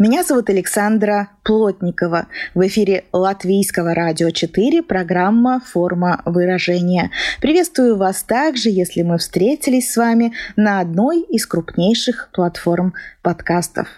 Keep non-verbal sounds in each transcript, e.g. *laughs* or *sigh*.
Меня зовут Александра Плотникова. В эфире Латвийского радио 4 программа «Форма выражения». Приветствую вас также, если мы встретились с вами на одной из крупнейших платформ подкастов.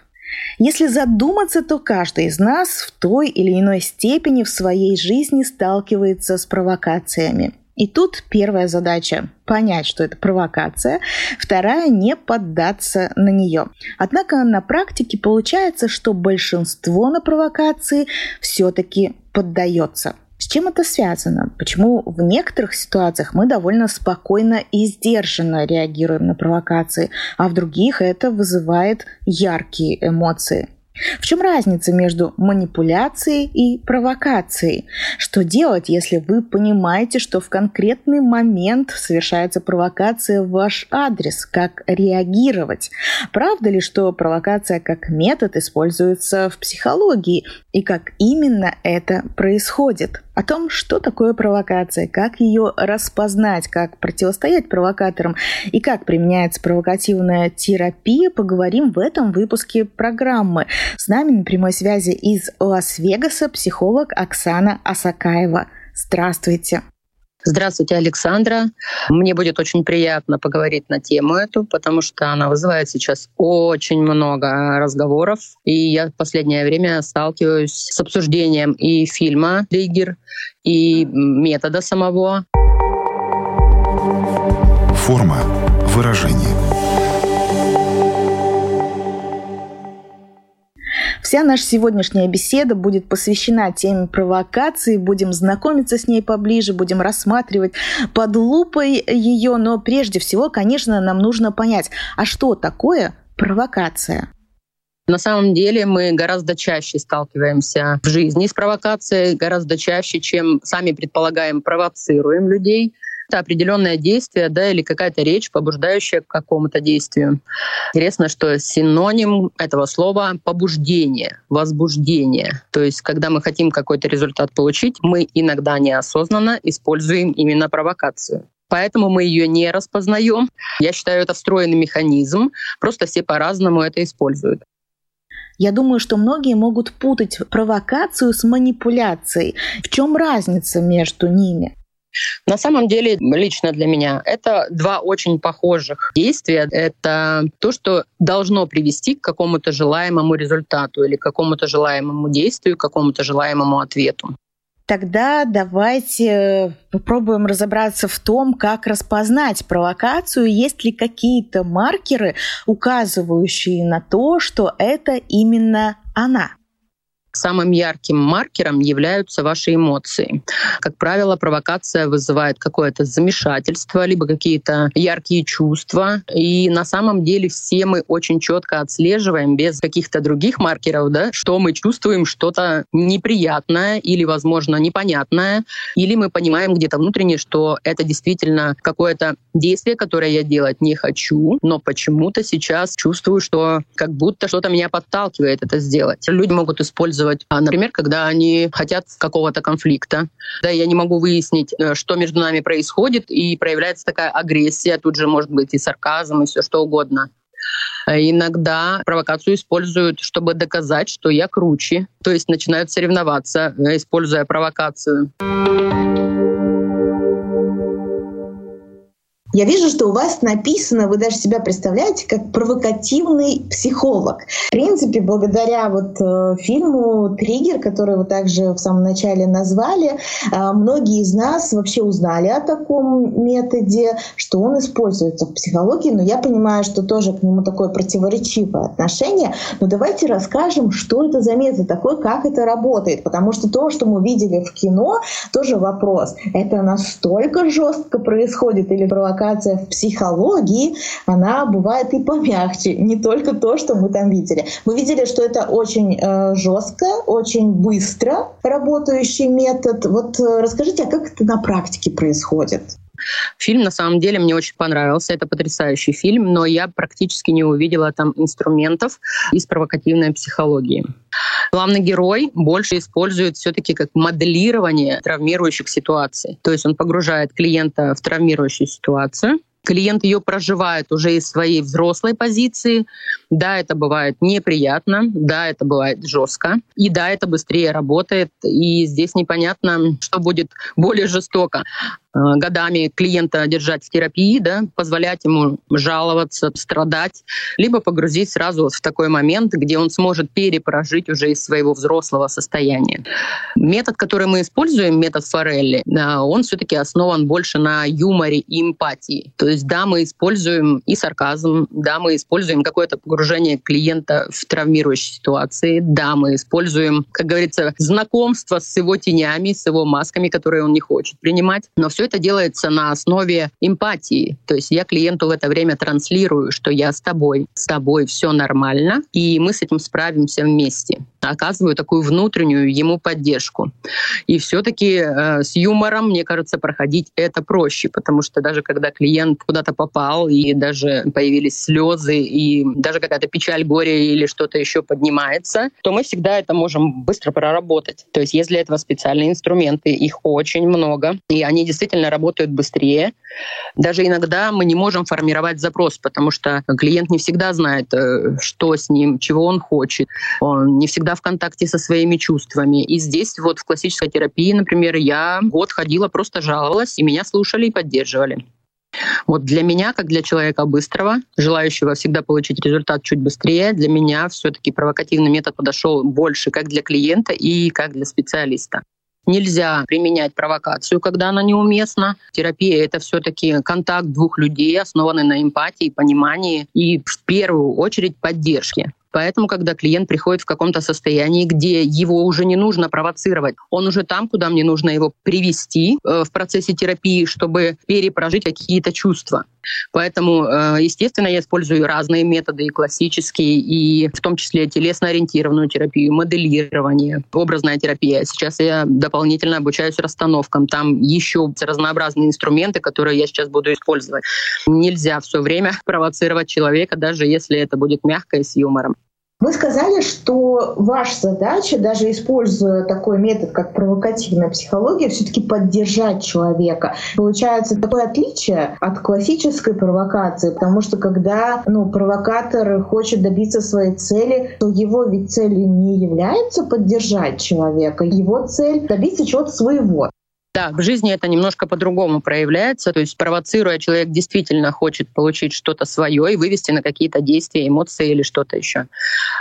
Если задуматься, то каждый из нас в той или иной степени в своей жизни сталкивается с провокациями – и тут первая задача – понять, что это провокация, вторая – не поддаться на нее. Однако на практике получается, что большинство на провокации все-таки поддается. С чем это связано? Почему в некоторых ситуациях мы довольно спокойно и сдержанно реагируем на провокации, а в других это вызывает яркие эмоции? В чем разница между манипуляцией и провокацией? Что делать, если вы понимаете, что в конкретный момент совершается провокация в ваш адрес? Как реагировать? Правда ли, что провокация как метод используется в психологии? И как именно это происходит? О том, что такое провокация, как ее распознать, как противостоять провокаторам и как применяется провокативная терапия, поговорим в этом выпуске программы. С нами на прямой связи из Лас-Вегаса психолог Оксана Асакаева. Здравствуйте. Здравствуйте, Александра. Мне будет очень приятно поговорить на тему эту, потому что она вызывает сейчас очень много разговоров. И я в последнее время сталкиваюсь с обсуждением и фильма «Триггер», и метода самого. Форма выражения. Вся наша сегодняшняя беседа будет посвящена теме провокации, будем знакомиться с ней поближе, будем рассматривать под лупой ее, но прежде всего, конечно, нам нужно понять, а что такое провокация? На самом деле мы гораздо чаще сталкиваемся в жизни с провокацией, гораздо чаще, чем сами предполагаем, провоцируем людей это определенное действие, да, или какая-то речь, побуждающая к какому-то действию. Интересно, что синоним этого слова — побуждение, возбуждение. То есть, когда мы хотим какой-то результат получить, мы иногда неосознанно используем именно провокацию поэтому мы ее не распознаем. Я считаю, это встроенный механизм, просто все по-разному это используют. Я думаю, что многие могут путать провокацию с манипуляцией. В чем разница между ними? На самом деле, лично для меня, это два очень похожих действия. Это то, что должно привести к какому-то желаемому результату или к какому-то желаемому действию, к какому-то желаемому ответу. Тогда давайте попробуем разобраться в том, как распознать провокацию, есть ли какие-то маркеры, указывающие на то, что это именно она. Самым ярким маркером являются ваши эмоции. Как правило, провокация вызывает какое-то замешательство, либо какие-то яркие чувства. И на самом деле все мы очень четко отслеживаем без каких-то других маркеров, да, что мы чувствуем что-то неприятное или, возможно, непонятное, или мы понимаем где-то внутренне, что это действительно какое-то действие, которое я делать не хочу, но почему-то сейчас чувствую, что как будто что-то меня подталкивает это сделать. Люди могут использовать использовать. А, например, когда они хотят какого-то конфликта, да, я не могу выяснить, э, что между нами происходит, и проявляется такая агрессия, тут же может быть и сарказм, и все что угодно. Э, иногда провокацию используют, чтобы доказать, что я круче. То есть начинают соревноваться, э, используя провокацию. Я вижу, что у вас написано, вы даже себя представляете как провокативный психолог. В принципе, благодаря вот э, фильму «Триггер», который вы также в самом начале назвали, э, многие из нас вообще узнали о таком методе, что он используется в психологии, но я понимаю, что тоже к нему такое противоречивое отношение. Но давайте расскажем, что это за метод такой, как это работает, потому что то, что мы видели в кино, тоже вопрос. Это настолько жестко происходит или провокация провокация в психологии, она бывает и помягче, не только то, что мы там видели. Мы видели, что это очень э, жестко, очень быстро работающий метод. Вот э, расскажите, а как это на практике происходит? Фильм на самом деле мне очень понравился. Это потрясающий фильм, но я практически не увидела там инструментов из провокативной психологии. Главный герой больше использует все-таки как моделирование травмирующих ситуаций. То есть он погружает клиента в травмирующую ситуацию, клиент ее проживает уже из своей взрослой позиции. Да, это бывает неприятно, да, это бывает жестко, и да, это быстрее работает, и здесь непонятно, что будет более жестоко. Э, годами клиента держать в терапии, да, позволять ему жаловаться, страдать, либо погрузить сразу в такой момент, где он сможет перепрожить уже из своего взрослого состояния. Метод, который мы используем, метод Форелли, он все-таки основан больше на юморе и эмпатии. То есть да, мы используем и сарказм, да, мы используем какое-то погружение клиента в травмирующие ситуации, да, мы используем, как говорится, знакомство с его тенями, с его масками, которые он не хочет принимать, но все это делается на основе эмпатии. То есть я клиенту в это время транслирую, что я с тобой, с тобой все нормально, и мы с этим справимся вместе. Оказываю такую внутреннюю ему поддержку. И все-таки э, с юмором, мне кажется, проходить это проще, потому что даже когда клиент куда-то попал, и даже появились слезы, и даже какая-то печаль, горе или что-то еще поднимается, то мы всегда это можем быстро проработать. То есть есть для этого специальные инструменты, их очень много, и они действительно работают быстрее. Даже иногда мы не можем формировать запрос, потому что клиент не всегда знает, э, что с ним, чего он хочет. Он не всегда в контакте со своими чувствами. И здесь вот в классической терапии, например, я год ходила, просто жаловалась, и меня слушали и поддерживали. Вот для меня, как для человека быстрого, желающего всегда получить результат чуть быстрее, для меня все-таки провокативный метод подошел больше как для клиента и как для специалиста. Нельзя применять провокацию, когда она неуместна. Терапия — это все таки контакт двух людей, основанный на эмпатии, понимании и в первую очередь поддержке. Поэтому, когда клиент приходит в каком-то состоянии, где его уже не нужно провоцировать, он уже там, куда мне нужно его привести э, в процессе терапии, чтобы перепрожить какие-то чувства. Поэтому, э, естественно, я использую разные методы, и классические, и в том числе телесно-ориентированную терапию, моделирование, образная терапия. Сейчас я дополнительно обучаюсь расстановкам. Там еще разнообразные инструменты, которые я сейчас буду использовать. Нельзя все время провоцировать человека, даже если это будет мягко и с юмором. Вы сказали, что ваша задача, даже используя такой метод, как провокативная психология, все-таки поддержать человека. Получается такое отличие от классической провокации, потому что когда ну, провокатор хочет добиться своей цели, то его ведь целью не является поддержать человека, его цель добиться чего-то своего. Да, в жизни это немножко по-другому проявляется. То есть провоцируя, человек действительно хочет получить что-то свое и вывести на какие-то действия, эмоции или что-то еще.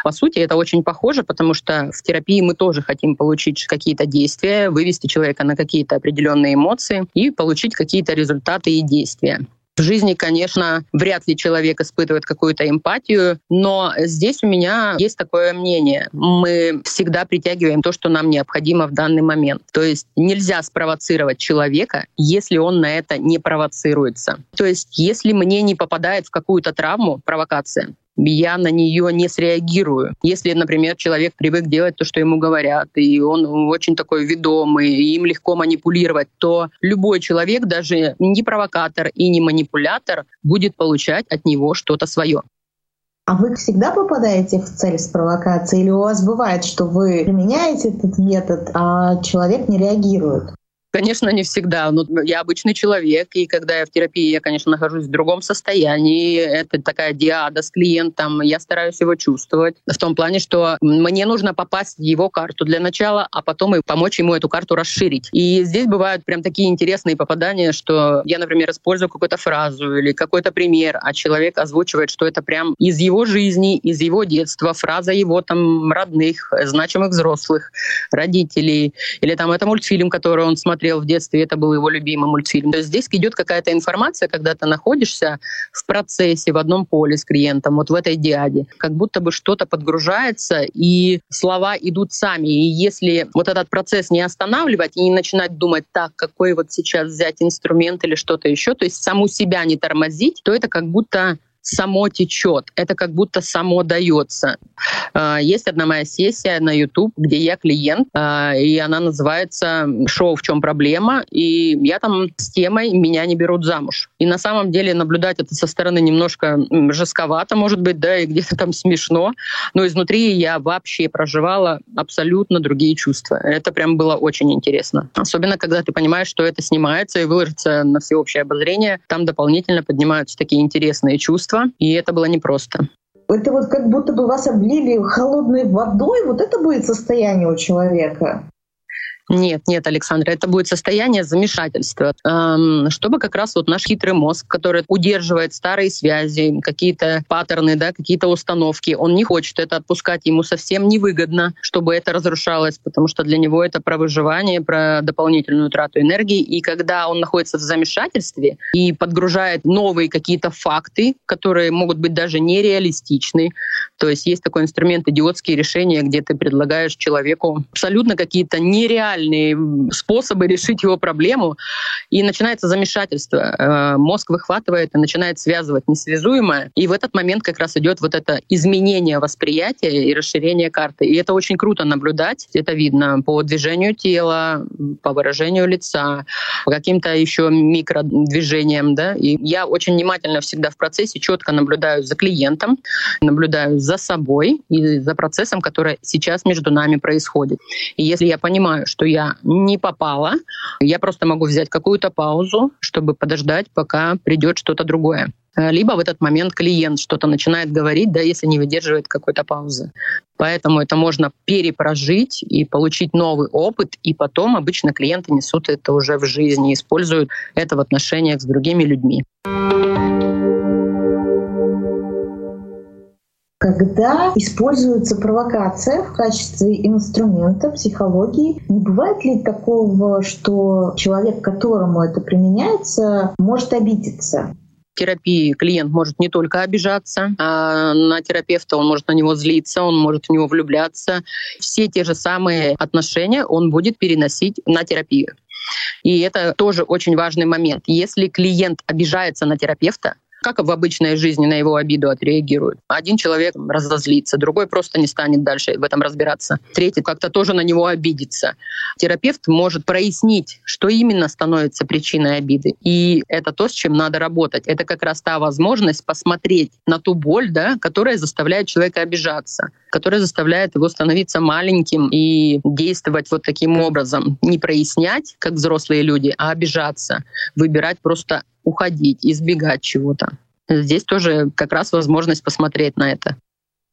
По сути, это очень похоже, потому что в терапии мы тоже хотим получить какие-то действия, вывести человека на какие-то определенные эмоции и получить какие-то результаты и действия. В жизни, конечно, вряд ли человек испытывает какую-то эмпатию, но здесь у меня есть такое мнение. Мы всегда притягиваем то, что нам необходимо в данный момент. То есть нельзя спровоцировать человека, если он на это не провоцируется. То есть если мне не попадает в какую-то травму, провокация, я на нее не среагирую. Если, например, человек привык делать то, что ему говорят, и он очень такой ведомый, и им легко манипулировать, то любой человек, даже не провокатор и не манипулятор, будет получать от него что-то свое. А вы всегда попадаете в цель с провокацией? Или у вас бывает, что вы применяете этот метод, а человек не реагирует? Конечно, не всегда. Но я обычный человек, и когда я в терапии, я, конечно, нахожусь в другом состоянии. Это такая диада с клиентом. Я стараюсь его чувствовать в том плане, что мне нужно попасть в его карту для начала, а потом и помочь ему эту карту расширить. И здесь бывают прям такие интересные попадания, что я, например, использую какую-то фразу или какой-то пример, а человек озвучивает, что это прям из его жизни, из его детства, фраза его там родных, значимых взрослых, родителей, или там это мультфильм, который он смотрел смотрел в детстве, это был его любимый мультфильм. То есть здесь идет какая-то информация, когда ты находишься в процессе, в одном поле с клиентом, вот в этой диаде, как будто бы что-то подгружается, и слова идут сами. И если вот этот процесс не останавливать и не начинать думать, так, какой вот сейчас взять инструмент или что-то еще, то есть саму себя не тормозить, то это как будто само течет, это как будто само дается. А, есть одна моя сессия на YouTube, где я клиент, а, и она называется «Шоу «В чем проблема?», и я там с темой «Меня не берут замуж». И на самом деле наблюдать это со стороны немножко жестковато, может быть, да, и где-то там смешно, но изнутри я вообще проживала абсолютно другие чувства. Это прям было очень интересно. Особенно, когда ты понимаешь, что это снимается и выложится на всеобщее обозрение, там дополнительно поднимаются такие интересные чувства, и это было непросто. Это вот как будто бы вас облили холодной водой, вот это будет состояние у человека. Нет, нет, Александр, это будет состояние замешательства, эм, чтобы как раз вот наш хитрый мозг, который удерживает старые связи, какие-то паттерны, да, какие-то установки, он не хочет это отпускать, ему совсем невыгодно, чтобы это разрушалось, потому что для него это про выживание, про дополнительную трату энергии. И когда он находится в замешательстве и подгружает новые какие-то факты, которые могут быть даже нереалистичны, то есть есть такой инструмент идиотские решения, где ты предлагаешь человеку абсолютно какие-то нереальные рациональные способы решить его проблему, и начинается замешательство. Э, мозг выхватывает и начинает связывать несвязуемое, и в этот момент как раз идет вот это изменение восприятия и расширение карты. И это очень круто наблюдать. Это видно по движению тела, по выражению лица, по каким-то еще микродвижениям. Да? И я очень внимательно всегда в процессе четко наблюдаю за клиентом, наблюдаю за собой и за процессом, который сейчас между нами происходит. И если я понимаю, что я не попала. Я просто могу взять какую-то паузу, чтобы подождать, пока придет что-то другое. Либо в этот момент клиент что-то начинает говорить, да, если не выдерживает какой-то паузы. Поэтому это можно перепрожить и получить новый опыт, и потом обычно клиенты несут это уже в жизни, используют это в отношениях с другими людьми. Когда используется провокация в качестве инструмента психологии, не бывает ли такого, что человек, которому это применяется, может обидеться? терапии клиент может не только обижаться, а на терапевта он может на него злиться, он может в него влюбляться. Все те же самые отношения он будет переносить на терапию. И это тоже очень важный момент. Если клиент обижается на терапевта, как в обычной жизни на его обиду отреагируют? Один человек разозлится, другой просто не станет дальше в этом разбираться. Третий как-то тоже на него обидится. Терапевт может прояснить, что именно становится причиной обиды. И это то, с чем надо работать. Это как раз та возможность посмотреть на ту боль, да, которая заставляет человека обижаться, которая заставляет его становиться маленьким и действовать вот таким образом. Не прояснять, как взрослые люди, а обижаться. Выбирать просто уходить, избегать чего-то. Здесь тоже как раз возможность посмотреть на это.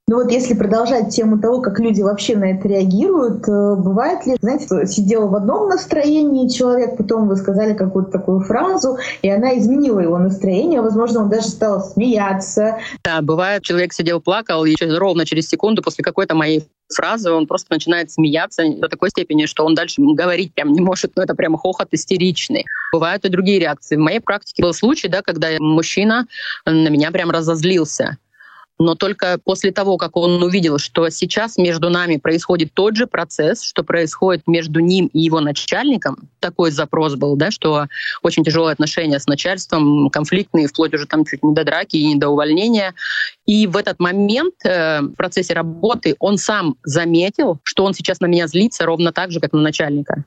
Ну вот если продолжать тему того, как люди вообще на это реагируют, э, бывает ли, знаете, сидел в одном настроении человек, потом вы сказали какую-то такую фразу, и она изменила его настроение, возможно, он даже стал смеяться. Да, бывает, человек сидел, плакал, и ровно через секунду после какой-то моей фразы он просто начинает смеяться до такой степени, что он дальше говорить прям не может, но ну, это прям хохот истеричный. Бывают и другие реакции. В моей практике был случай, да, когда мужчина на меня прям разозлился но только после того, как он увидел, что сейчас между нами происходит тот же процесс, что происходит между ним и его начальником, такой запрос был, да, что очень тяжелые отношения с начальством, конфликтные, вплоть уже там чуть не до драки и не до увольнения. И в этот момент э, в процессе работы он сам заметил, что он сейчас на меня злится ровно так же, как на начальника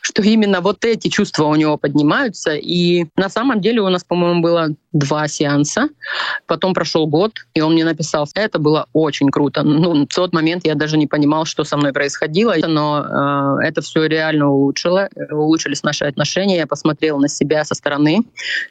что именно вот эти чувства у него поднимаются. И на самом деле у нас, по-моему, было два сеанса. Потом прошел год, и он мне написал, это было очень круто. Ну, в тот момент я даже не понимал, что со мной происходило, но э, это все реально улучшило. Улучшились наши отношения. Я посмотрел на себя со стороны.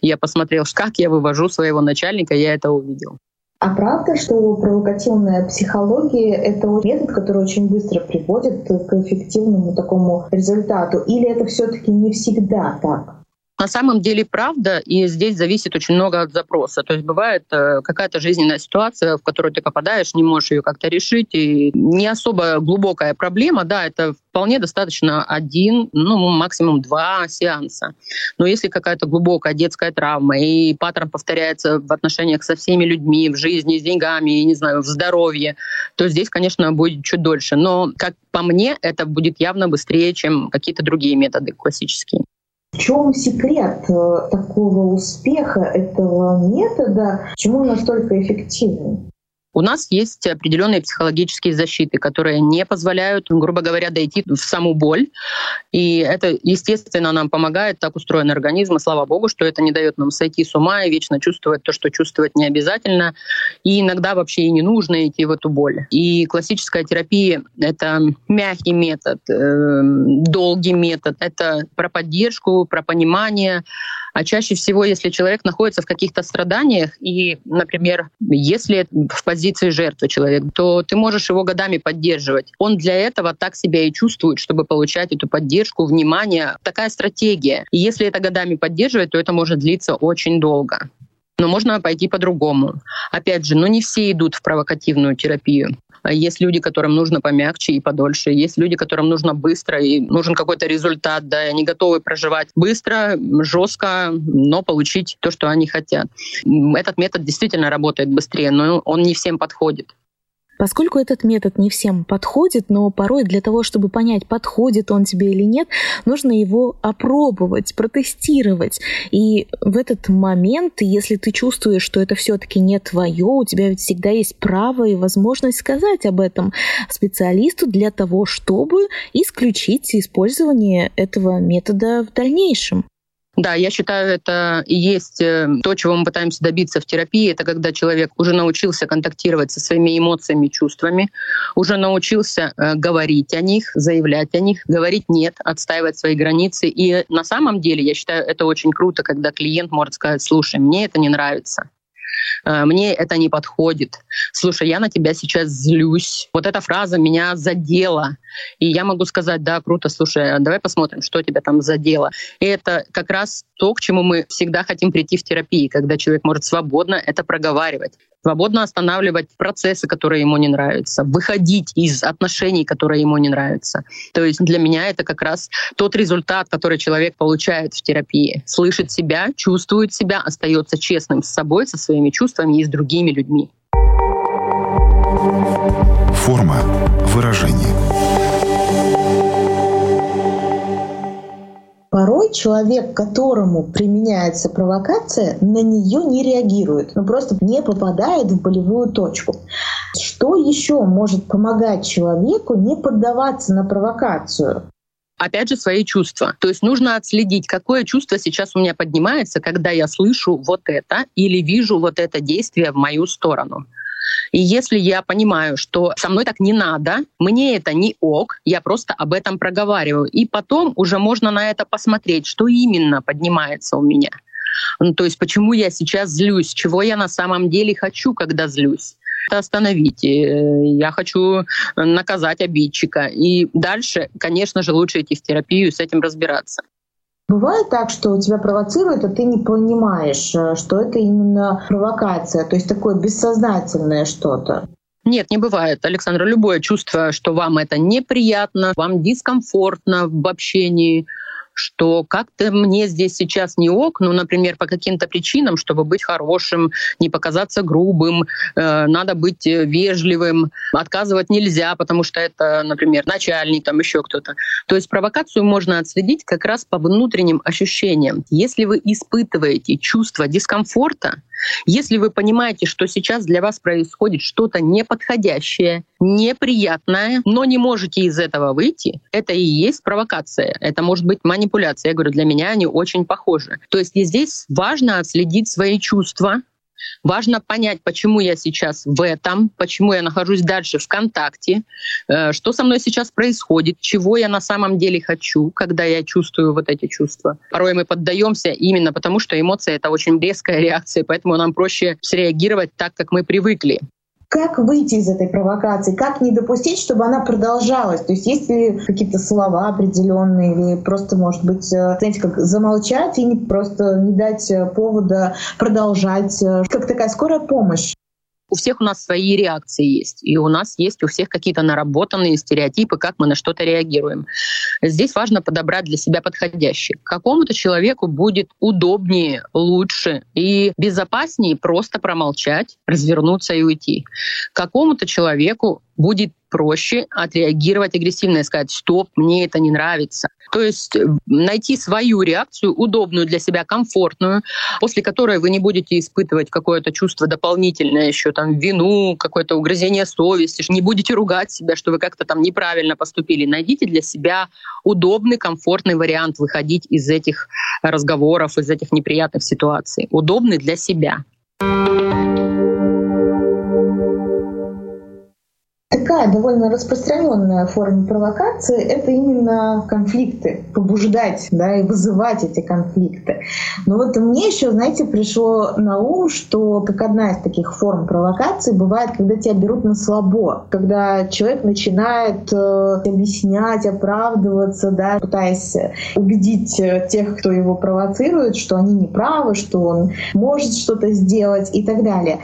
Я посмотрел, как я вывожу своего начальника, я это увидел. А правда, что провокативная психология — это метод, который очень быстро приводит к эффективному такому результату? Или это все таки не всегда так? На самом деле правда, и здесь зависит очень много от запроса. То есть бывает э, какая-то жизненная ситуация, в которую ты попадаешь, не можешь ее как-то решить, и не особо глубокая проблема, да, это вполне достаточно один, ну, максимум два сеанса. Но если какая-то глубокая детская травма, и паттерн повторяется в отношениях со всеми людьми, в жизни, с деньгами, не знаю, в здоровье, то здесь, конечно, будет чуть дольше. Но, как по мне, это будет явно быстрее, чем какие-то другие методы классические. В чем секрет э, такого успеха этого метода? Почему он настолько эффективный? У нас есть определенные психологические защиты, которые не позволяют, грубо говоря, дойти в саму боль. И это, естественно, нам помогает, так устроен организм, и слава богу, что это не дает нам сойти с ума и вечно чувствовать то, что чувствовать не обязательно. И иногда вообще и не нужно идти в эту боль. И классическая терапия — это мягкий метод, э, долгий метод, это про поддержку, про понимание, а чаще всего, если человек находится в каких-то страданиях, и, например, если в позиции жертвы человек, то ты можешь его годами поддерживать. Он для этого так себя и чувствует, чтобы получать эту поддержку, внимание. Такая стратегия. И если это годами поддерживать, то это может длиться очень долго. Но можно пойти по-другому. Опять же, ну не все идут в провокативную терапию. Есть люди, которым нужно помягче и подольше. Есть люди, которым нужно быстро и нужен какой-то результат. Да, и они готовы проживать быстро, жестко, но получить то, что они хотят. Этот метод действительно работает быстрее, но он не всем подходит. Поскольку этот метод не всем подходит, но порой для того, чтобы понять, подходит он тебе или нет, нужно его опробовать, протестировать. И в этот момент, если ты чувствуешь, что это все-таки не твое, у тебя ведь всегда есть право и возможность сказать об этом специалисту для того, чтобы исключить использование этого метода в дальнейшем. Да, я считаю, это и есть э, то, чего мы пытаемся добиться в терапии. Это когда человек уже научился контактировать со своими эмоциями, чувствами, уже научился э, говорить о них, заявлять о них, говорить нет, отстаивать свои границы. И на самом деле, я считаю, это очень круто, когда клиент может сказать, слушай, мне это не нравится. Э, мне это не подходит. Слушай, я на тебя сейчас злюсь. Вот эта фраза меня задела. И я могу сказать, да, круто, слушай, давай посмотрим, что тебя там задело. И это как раз то, к чему мы всегда хотим прийти в терапии, когда человек может свободно это проговаривать свободно останавливать процессы, которые ему не нравятся, выходить из отношений, которые ему не нравятся. То есть для меня это как раз тот результат, который человек получает в терапии. Слышит себя, чувствует себя, остается честным с собой, со своими чувствами и с другими людьми. Форма выражения. Порой человек, которому применяется провокация, на нее не реагирует, ну просто не попадает в болевую точку. Что еще может помогать человеку не поддаваться на провокацию? опять же, свои чувства. То есть нужно отследить, какое чувство сейчас у меня поднимается, когда я слышу вот это или вижу вот это действие в мою сторону. И если я понимаю, что со мной так не надо, мне это не ок, я просто об этом проговариваю. И потом уже можно на это посмотреть, что именно поднимается у меня. Ну, то есть почему я сейчас злюсь, чего я на самом деле хочу, когда злюсь остановить. Я хочу наказать обидчика. И дальше, конечно же, лучше идти в терапию и с этим разбираться. Бывает так, что у тебя провоцируют, а ты не понимаешь, э, что это именно провокация, то есть такое бессознательное что-то. Нет, не бывает, Александра. Любое чувство, что вам это неприятно, вам дискомфортно в общении, что как-то мне здесь сейчас не ок, ну, например, по каким-то причинам, чтобы быть хорошим, не показаться грубым, э, надо быть э, вежливым, отказывать нельзя, потому что это, например, начальник, там еще кто-то. То есть провокацию можно отследить как раз по внутренним ощущениям. Если вы испытываете чувство дискомфорта, если вы понимаете, что сейчас для вас происходит что-то неподходящее, неприятное, но не можете из этого выйти, это и есть провокация. Это может быть манипуляция. Я говорю, для меня они очень похожи. То есть и здесь важно отследить свои чувства, Важно понять, почему я сейчас в этом, почему я нахожусь дальше в контакте, э, что со мной сейчас происходит, чего я на самом деле хочу, когда я чувствую вот эти чувства. Порой мы поддаемся именно потому, что эмоция — это очень резкая *laughs* реакция, поэтому нам проще среагировать так, как мы привыкли как выйти из этой провокации, как не допустить, чтобы она продолжалась. То есть есть ли какие-то слова определенные, или просто, может быть, э, знаете, как замолчать и не, просто не дать э, повода продолжать, э, как такая скорая помощь. У всех у нас свои реакции есть, и у нас есть у всех какие-то наработанные стереотипы, как мы на что-то реагируем. Здесь важно подобрать для себя подходящий. Какому-то человеку будет удобнее, лучше и безопаснее просто промолчать, развернуться и уйти. Какому-то человеку будет проще отреагировать агрессивно и сказать «стоп, мне это не нравится». То есть э, найти свою реакцию, удобную для себя, комфортную, после которой вы не будете испытывать какое-то чувство дополнительное, еще там вину, какое-то угрызение совести, не будете ругать себя, что вы как-то там неправильно поступили. Найдите для себя удобный, комфортный вариант выходить из этих разговоров, из этих неприятных ситуаций. Удобный для себя. Такая довольно распространенная форма провокации — это именно конфликты, побуждать да, и вызывать эти конфликты. Но вот мне еще, знаете, пришло на ум, что как одна из таких форм провокации бывает, когда тебя берут на слабо, когда человек начинает э, объяснять, оправдываться, да, пытаясь убедить э, тех, кто его провоцирует, что они не правы, что он может что-то сделать и так далее.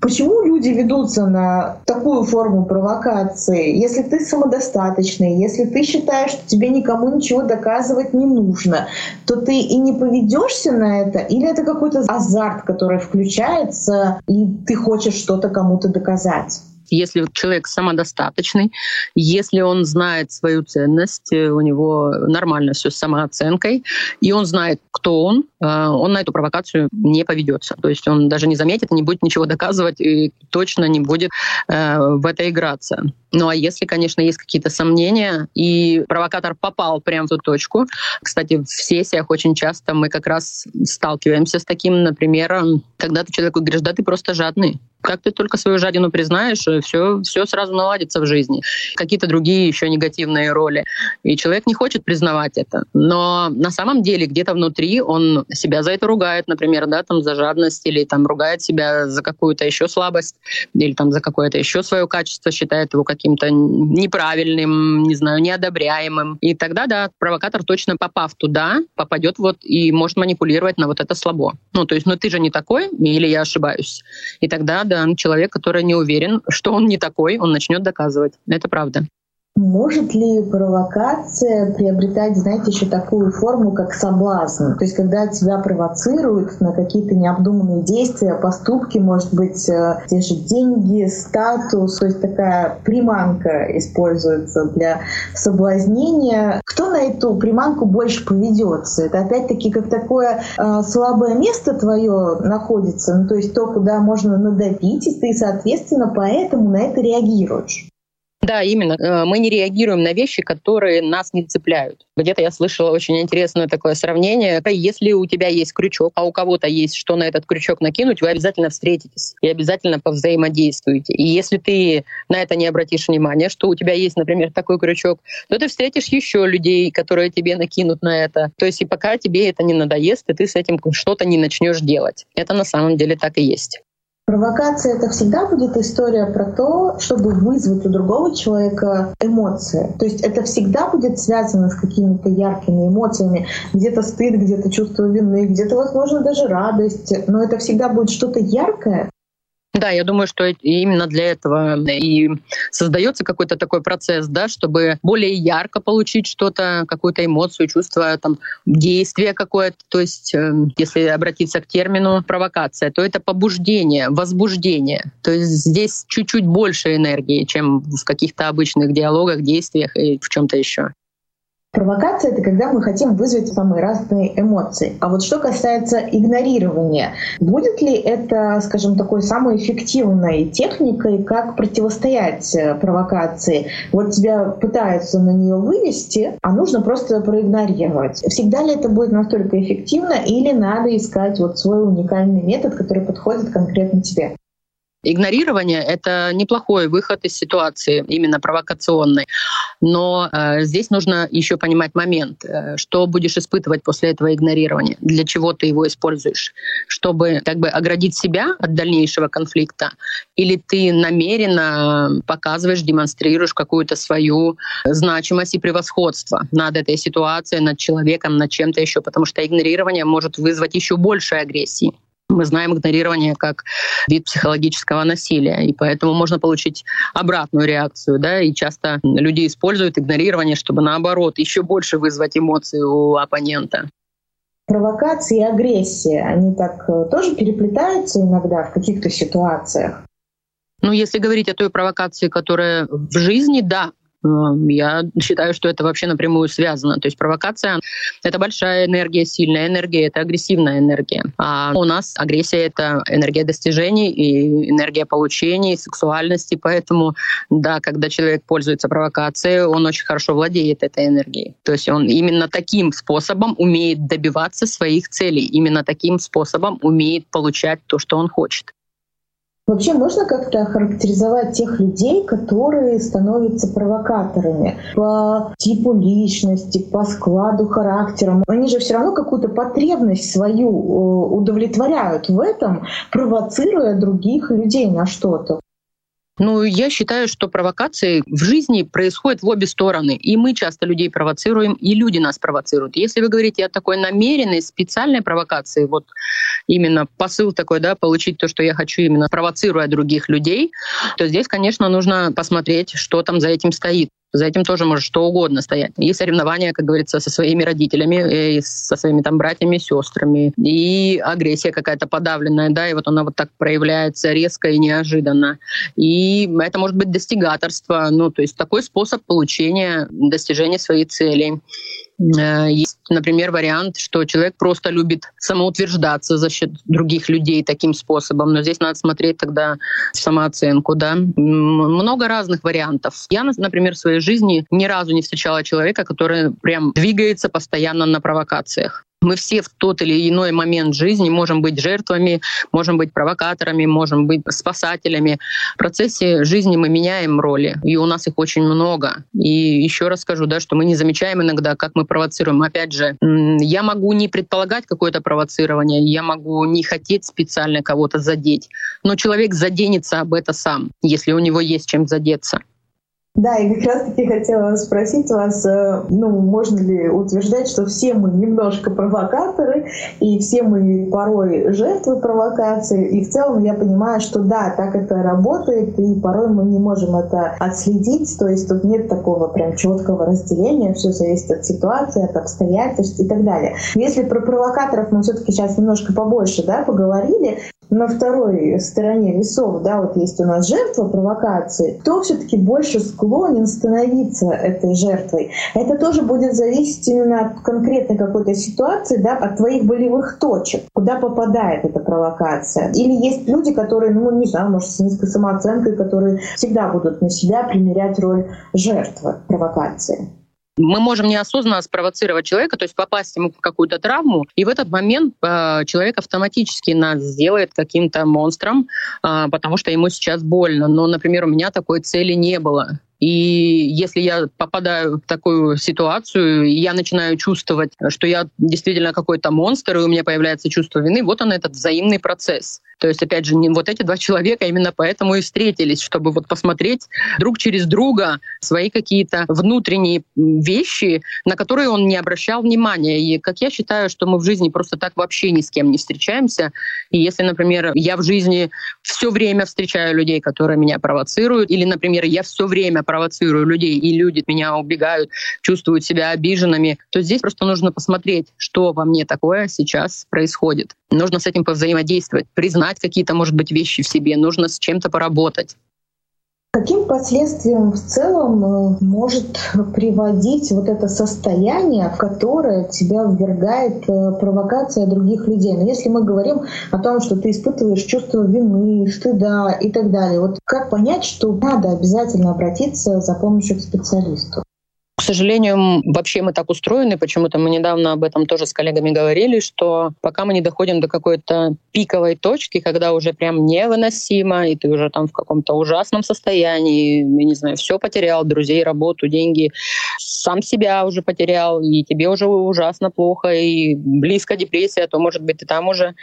Почему люди ведутся на такую форму провокации? Если ты самодостаточный, если ты считаешь, что тебе никому ничего доказывать не нужно, то ты и не поведешься на это, или это какой-то азарт, который включается, и ты хочешь что-то кому-то доказать? Если человек самодостаточный, если он знает свою ценность, э, у него нормально все с самооценкой, и он знает, кто он, э, он на эту провокацию не поведется. То есть он даже не заметит, не будет ничего доказывать и точно не будет э, в это играться. Ну а если, конечно, есть какие-то сомнения, и провокатор попал прямо в ту точку, кстати, в сессиях очень часто мы как раз сталкиваемся с таким, например, когда ты человеку говоришь, да ты просто жадный, как ты только свою жадину признаешь, все, все сразу наладится в жизни. Какие-то другие еще негативные роли. И человек не хочет признавать это. Но на самом деле где-то внутри он себя за это ругает, например, да, там за жадность или там ругает себя за какую-то еще слабость или там за какое-то еще свое качество, считает его каким-то неправильным, не знаю, неодобряемым. И тогда, да, провокатор точно попав туда, попадет вот и может манипулировать на вот это слабо. Ну, то есть, ну ты же не такой, или я ошибаюсь. И тогда да, человек, который не уверен, что он не такой, он начнет доказывать. Это правда. Может ли провокация приобретать, знаете, еще такую форму, как соблазн? То есть, когда тебя провоцируют на какие-то необдуманные действия, поступки, может быть, те же деньги, статус, то есть такая приманка используется для соблазнения. Кто на эту приманку больше поведется? Это опять-таки как такое э, слабое место твое находится, ну, то есть то, куда можно надавить, и ты, соответственно, поэтому на это реагируешь. Да, именно. Э, мы не реагируем на вещи, которые нас не цепляют. Где-то я слышала очень интересное такое сравнение. Если у тебя есть крючок, а у кого-то есть что на этот крючок накинуть, вы обязательно встретитесь и обязательно повзаимодействуете. И если ты на это не обратишь внимания, что у тебя есть, например, такой крючок, то ты встретишь еще людей, которые тебе накинут на это. То есть и пока тебе это не надоест, и ты с этим что-то не начнешь делать. Это на самом деле так и есть. Провокация — это всегда будет история про то, чтобы вызвать у другого человека эмоции. То есть это всегда будет связано с какими-то яркими эмоциями. Где-то стыд, где-то чувство вины, где-то, возможно, даже радость. Но это всегда будет что-то яркое, да, я думаю, что именно для этого и создается какой-то такой процесс, да, чтобы более ярко получить что-то, какую-то эмоцию, чувство, там, действие какое-то. То есть, э, если обратиться к термину провокация, то это побуждение, возбуждение. То есть здесь чуть-чуть больше энергии, чем в каких-то обычных диалогах, действиях и в чем-то еще. Провокация — это когда мы хотим вызвать самые разные эмоции. А вот что касается игнорирования, будет ли это, скажем, такой самой эффективной техникой, как противостоять э, провокации? Вот тебя пытаются на нее вывести, а нужно просто проигнорировать. Всегда ли это будет настолько эффективно или надо искать вот свой уникальный метод, который подходит конкретно тебе? Игнорирование — это неплохой выход из ситуации, именно провокационной. Но э, здесь нужно еще понимать момент, э, что будешь испытывать после этого игнорирования, для чего ты его используешь, чтобы как бы оградить себя от дальнейшего конфликта, или ты намеренно показываешь, демонстрируешь какую-то свою значимость и превосходство над этой ситуацией, над человеком, над чем-то еще, потому что игнорирование может вызвать еще больше агрессии. Мы знаем игнорирование как вид психологического насилия, и поэтому можно получить обратную реакцию. Да? И часто люди используют игнорирование, чтобы наоборот еще больше вызвать эмоции у оппонента. Провокации и агрессия, они так э, тоже переплетаются иногда в каких-то ситуациях? Ну, если говорить о той провокации, которая в жизни, да, я считаю, что это вообще напрямую связано. То есть провокация — это большая энергия, сильная энергия, это агрессивная энергия. А у нас агрессия — это энергия достижений и энергия получений, сексуальности. Поэтому, да, когда человек пользуется провокацией, он очень хорошо владеет этой энергией. То есть он именно таким способом умеет добиваться своих целей, именно таким способом умеет получать то, что он хочет. Вообще можно как-то охарактеризовать тех людей, которые становятся провокаторами по типу личности, по складу характера. Они же все равно какую-то потребность свою э, удовлетворяют в этом, провоцируя других людей на что-то. Ну, я считаю, что провокации в жизни происходят в обе стороны. И мы часто людей провоцируем, и люди нас провоцируют. Если вы говорите о такой намеренной, специальной провокации, вот именно посыл такой, да, получить то, что я хочу, именно провоцируя других людей, то здесь, конечно, нужно посмотреть, что там за этим стоит. За этим тоже может что угодно стоять. И соревнования, как говорится, со своими родителями, э, и со своими там братьями, сестрами, и агрессия какая-то подавленная, да, и вот она вот так проявляется резко и неожиданно. И это может быть достигаторство, ну, то есть такой способ получения, достижения своей цели. Э, есть, например, вариант, что человек просто любит самоутверждаться за счет других людей таким способом, но здесь надо смотреть тогда самооценку, да. Много разных вариантов. Я, например, в своей жизни ни разу не встречала человека, который прям двигается постоянно на провокациях. Мы все в тот или иной момент жизни можем быть жертвами, можем быть провокаторами, можем быть спасателями. В процессе жизни мы меняем роли, и у нас их очень много. И еще раз скажу, да, что мы не замечаем иногда, как мы провоцируем. Опять же, я могу не предполагать какое-то провоцирование, я могу не хотеть специально кого-то задеть, но человек заденется об это сам, если у него есть чем задеться. Да, и как раз-таки хотела спросить вас, э, ну, можно ли утверждать, что все мы немножко провокаторы, и все мы порой жертвы провокации, и в целом я понимаю, что да, так это работает, и порой мы не можем это отследить, то есть тут нет такого прям четкого разделения, все зависит от ситуации, от обстоятельств и так далее. Если про провокаторов мы все-таки сейчас немножко побольше да, поговорили, на второй стороне весов, да, вот есть у нас жертва провокации, кто все-таки больше склонен становиться этой жертвой. Это тоже будет зависеть именно от конкретной какой-то ситуации, да, от твоих болевых точек, куда попадает эта провокация. Или есть люди, которые, ну, не знаю, может, с низкой самооценкой, которые всегда будут на себя примерять роль жертвы провокации мы можем неосознанно спровоцировать человека, то есть попасть ему в какую-то травму, и в этот момент э, человек автоматически нас сделает каким-то монстром, э, потому что ему сейчас больно. Но, например, у меня такой цели не было. И если я попадаю в такую ситуацию, я начинаю чувствовать, что я действительно какой-то монстр, и у меня появляется чувство вины, вот он этот взаимный процесс. То есть, опять же, вот эти два человека именно поэтому и встретились, чтобы вот посмотреть друг через друга свои какие-то внутренние вещи, на которые он не обращал внимания. И как я считаю, что мы в жизни просто так вообще ни с кем не встречаемся. И если, например, я в жизни все время встречаю людей, которые меня провоцируют, или, например, я все время провоцирую людей, и люди от меня убегают, чувствуют себя обиженными, то здесь просто нужно посмотреть, что во мне такое сейчас происходит. Нужно с этим повзаимодействовать, признать какие-то, может быть, вещи в себе, нужно с чем-то поработать. Каким последствиям в целом э, может приводить вот это состояние, в которое тебя ввергает э, провокация других людей? Но если мы говорим о том, что ты испытываешь чувство вины, стыда и так далее, вот как понять, что надо обязательно обратиться за помощью к специалисту? Сожалению, вообще мы так устроены, почему-то мы недавно об этом тоже с коллегами говорили, что пока мы не доходим до какой-то пиковой точки, когда уже прям невыносимо, и ты уже там в каком-то ужасном состоянии, я не знаю, все потерял, друзей, работу, деньги, сам себя уже потерял, и тебе уже ужасно плохо, и близко депрессия, то, может быть, ты там уже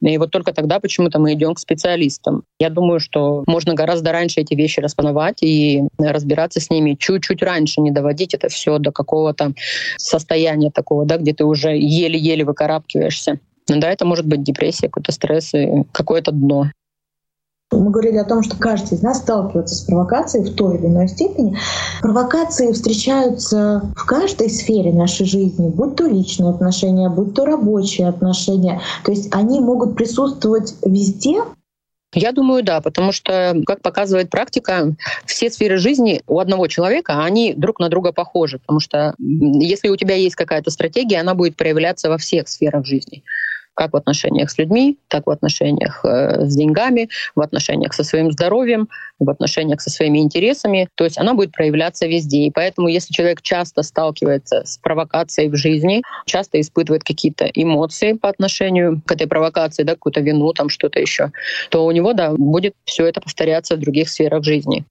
и вот только тогда почему-то мы идем к специалистам. Я думаю, что можно гораздо раньше эти вещи распознавать и разбираться с ними чуть-чуть раньше, не доводить это все до какого-то состояния такого, да, где ты уже еле-еле выкарабкиваешься. Да, это может быть депрессия, какой-то стресс и какое-то дно. Мы говорили о том, что каждый из нас сталкивается с провокацией в той или иной степени. Провокации встречаются в каждой сфере нашей жизни, будь то личные отношения, будь то рабочие отношения. То есть они могут присутствовать везде, Я думаю, да, потому что, как показывает практика, все сферы жизни у одного человека, они друг на друга похожи, потому что если у тебя есть какая-то стратегия, она будет проявляться во всех сферах жизни как в отношениях с людьми, так в отношениях э, с деньгами, в отношениях со своим здоровьем, в отношениях со своими интересами. То есть она будет проявляться везде. И поэтому, если человек часто сталкивается с провокацией в жизни, часто испытывает какие-то эмоции по отношению к этой провокации, да, какую-то вину, там что-то еще, то у него, да, будет все это повторяться в других сферах жизни.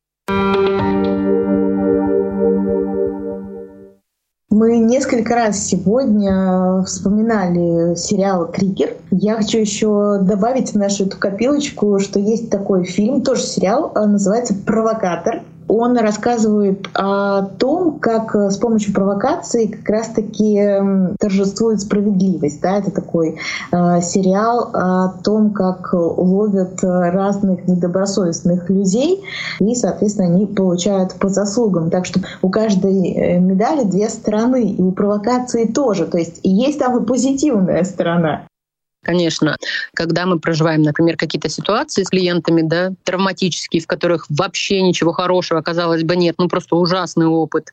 Мы несколько раз сегодня вспоминали сериал «Триггер». Я хочу еще добавить в нашу эту копилочку, что есть такой фильм, тоже сериал, называется «Провокатор». Он рассказывает о том, как э, с помощью провокации как раз-таки торжествует справедливость. Да? Это такой э, сериал о том, как ловят разных недобросовестных людей, и, соответственно, они получают по заслугам. Так что у каждой э, медали две стороны, и у провокации тоже. То есть есть там и позитивная сторона. Конечно, когда мы проживаем, например, какие-то ситуации с клиентами, да, травматические, в которых вообще ничего хорошего, казалось бы, нет, ну просто ужасный опыт.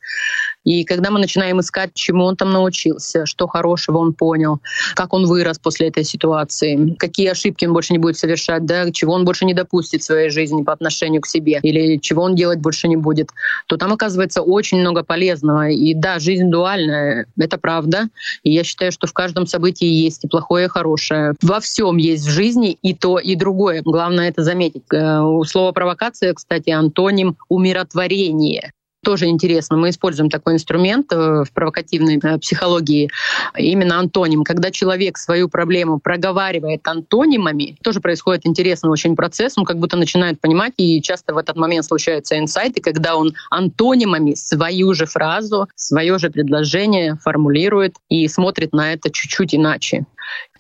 И когда мы начинаем искать, чему он там научился, что хорошего он понял, как он вырос после этой ситуации, какие ошибки он больше не будет совершать, да, чего он больше не допустит в своей жизни по отношению к себе, или чего он делать больше не будет, то там оказывается очень много полезного. И да, жизнь дуальная, это правда. И я считаю, что в каждом событии есть и плохое, и хорошее во всем есть в жизни и то, и другое. Главное это заметить. Э, у слова провокация, кстати, антоним умиротворение тоже интересно. Мы используем такой инструмент э, в провокативной э, психологии, именно антоним. Когда человек свою проблему проговаривает антонимами, тоже происходит интересный очень процесс, он как будто начинает понимать, и часто в этот момент случаются инсайты, когда он антонимами свою же фразу, свое же предложение формулирует и смотрит на это чуть-чуть иначе.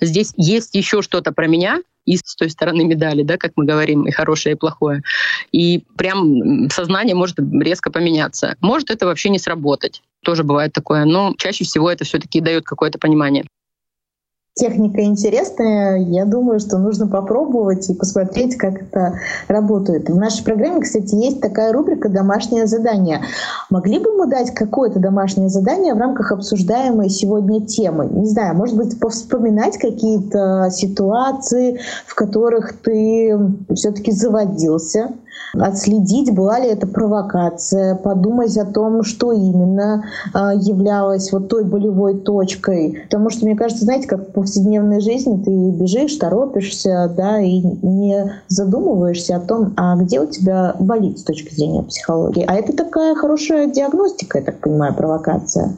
Здесь есть еще что-то про меня, и с той стороны медали, да, как мы говорим, и хорошее, и плохое. И прям сознание может резко поменяться. Может это вообще не сработать. Тоже бывает такое, но чаще всего это все-таки дает какое-то понимание. Техника интересная. Я думаю, что нужно попробовать и посмотреть, как это работает. В нашей программе, кстати, есть такая рубрика «Домашнее задание». Могли бы мы дать какое-то домашнее задание в рамках обсуждаемой сегодня темы? Не знаю, может быть, повспоминать какие-то ситуации, в которых ты все-таки заводился, отследить, была ли это провокация, подумать о том, что именно а, являлось вот той болевой точкой. Потому что, мне кажется, знаете, как в повседневной жизни ты бежишь, торопишься, да, и не задумываешься о том, а где у тебя болит с точки зрения психологии. А это такая хорошая диагностика, я так понимаю, провокация.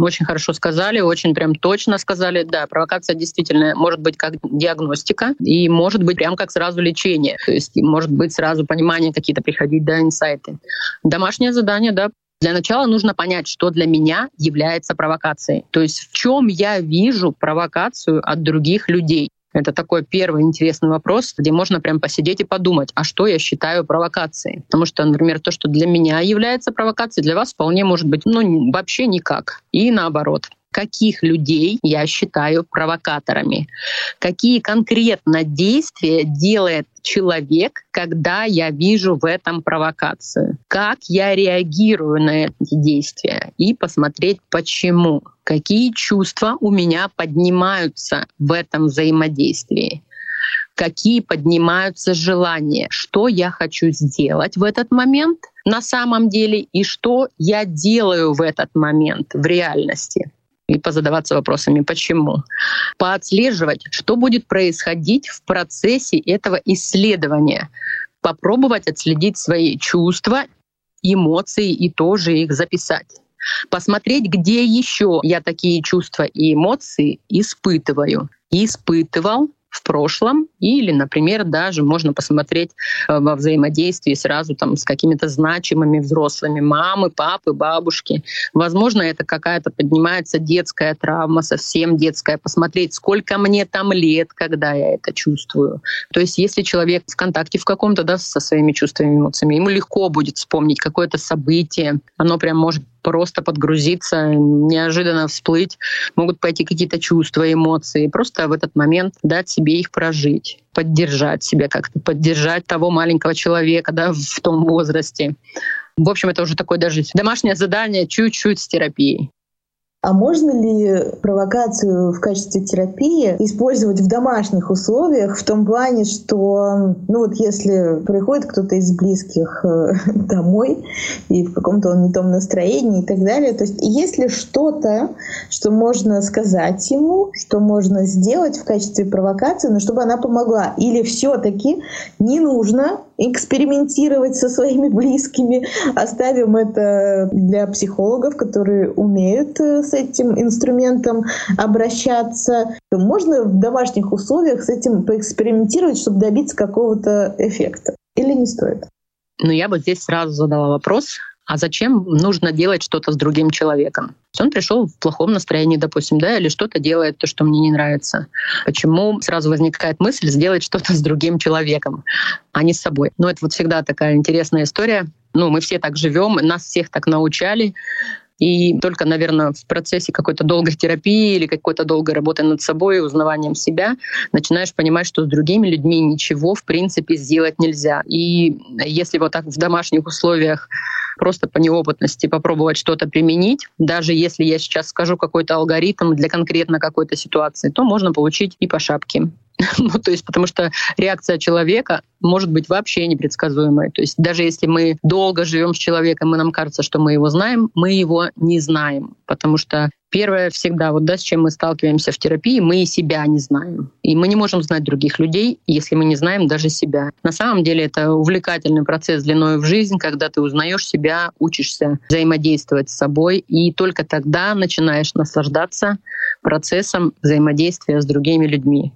Очень хорошо сказали, очень прям точно сказали. Да, провокация действительно может быть как диагностика и может быть прям как сразу лечение. То есть может быть сразу понимание какие-то приходить, да, инсайты. Домашнее задание, да, для начала нужно понять, что для меня является провокацией. То есть в чем я вижу провокацию от других людей. Это такой первый интересный вопрос, где можно прям посидеть и подумать, а что я считаю провокацией. Потому что, например, то, что для меня является провокацией, для вас вполне может быть ну, вообще никак. И наоборот каких людей я считаю провокаторами, какие конкретно действия делает человек, когда я вижу в этом провокацию, как я реагирую на эти действия? И посмотреть почему, какие чувства у меня поднимаются в этом взаимодействии? Какие поднимаются желания, что я хочу сделать в этот момент на самом деле? И что я делаю в этот момент в реальности и позадаваться вопросами, почему. Поотслеживать, что будет происходить в процессе этого исследования. Попробовать отследить свои чувства, эмоции и тоже их записать. Посмотреть, где еще я такие чувства и эмоции испытываю. Испытывал, в прошлом, или, например, даже можно посмотреть э, во взаимодействии сразу там с какими-то значимыми взрослыми мамы, папы, бабушки. Возможно, это какая-то поднимается детская травма, совсем детская. Посмотреть, сколько мне там лет, когда я это чувствую. То есть, если человек в контакте в каком-то, да, со своими чувствами, эмоциями, ему легко будет вспомнить какое-то событие. Оно прям может просто подгрузиться, неожиданно всплыть, могут пойти какие-то чувства, эмоции. Просто в этот момент дать себе их прожить, поддержать себя как-то, поддержать того маленького человека да, в том возрасте. В общем, это уже такое даже домашнее задание чуть-чуть с терапией. А можно ли провокацию в качестве терапии использовать в домашних условиях в том плане, что, ну вот если приходит кто-то из близких э, *laughs* домой и в каком-то он не том настроении и так далее, то есть есть ли что-то, что можно сказать ему, что можно сделать в качестве провокации, но чтобы она помогла? Или все-таки не нужно экспериментировать со своими *laughs* близкими. Оставим это для психологов, которые умеют э, с этим инструментом обращаться. Можно в домашних условиях с этим поэкспериментировать, чтобы добиться какого-то эффекта? Или не стоит? Ну, я бы здесь сразу задала вопрос, а зачем нужно делать что-то с другим человеком? Он пришел в плохом настроении, допустим, да, или что-то делает то, что мне не нравится. Почему сразу возникает мысль сделать что-то *laughs* с другим человеком, а не с собой? Ну, это вот всегда такая интересная история. Ну, мы все так живем, нас всех так научали. И только, наверное, в процессе какой-то долгой терапии или какой-то долгой работы над собой, узнаванием себя, начинаешь понимать, что с другими людьми ничего, в принципе, сделать нельзя. И если вот так в домашних условиях просто по неопытности попробовать что-то применить, даже если я сейчас скажу какой-то алгоритм для конкретно какой-то ситуации, то можно получить и по шапке. *laughs* ну, то есть, потому что реакция человека может быть вообще непредсказуемой. То есть даже если мы долго живем с человеком, и нам кажется, что мы его знаем, мы его не знаем, потому что Первое всегда, вот да, с чем мы сталкиваемся в терапии, мы и себя не знаем. И мы не можем знать других людей, если мы не знаем даже себя. На самом деле это увлекательный процесс длиной в жизнь, когда ты узнаешь себя, учишься взаимодействовать с собой, и только тогда начинаешь наслаждаться процессом взаимодействия с другими людьми.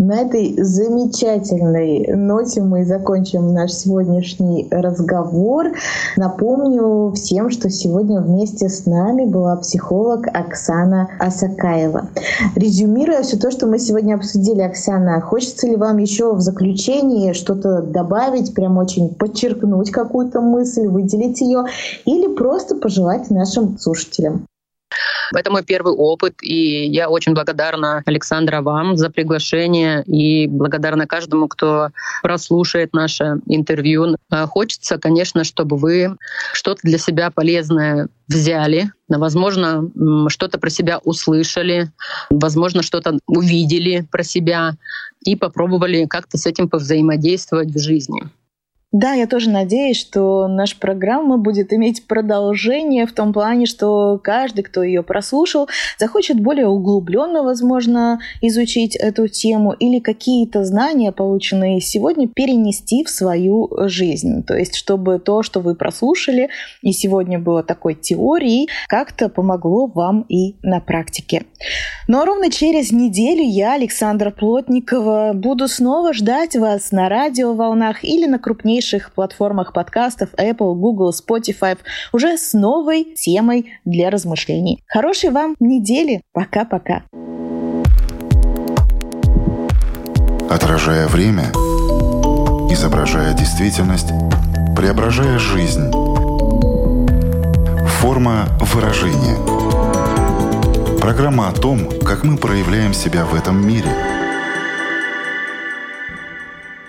На этой замечательной ноте мы закончим наш сегодняшний разговор. Напомню всем, что сегодня вместе с нами была психолог Оксана Асакаева. Резюмируя все то, что мы сегодня обсудили, Оксана, хочется ли вам еще в заключении что-то добавить, прям очень подчеркнуть какую-то мысль, выделить ее, или просто пожелать нашим слушателям? Это мой первый опыт, и я очень благодарна, Александра, вам за приглашение и благодарна каждому, кто прослушает наше интервью. А хочется, конечно, чтобы вы что-то для себя полезное взяли, возможно, что-то про себя услышали, возможно, что-то увидели про себя и попробовали как-то с этим повзаимодействовать в жизни. Да, я тоже надеюсь, что наша программа будет иметь продолжение в том плане, что каждый, кто ее прослушал, захочет более углубленно, возможно, изучить эту тему или какие-то знания, полученные сегодня, перенести в свою жизнь. То есть, чтобы то, что вы прослушали, и сегодня было такой теорией, как-то помогло вам и на практике. Ну а ровно через неделю я, Александра Плотникова, буду снова ждать вас на радиоволнах или на крупнейших крупнейших платформах подкастов Apple, Google, Spotify уже с новой темой для размышлений. Хорошей вам недели. Пока-пока. Отражая время, изображая действительность, преображая жизнь. Форма выражения. Программа о том, как мы проявляем себя в этом мире –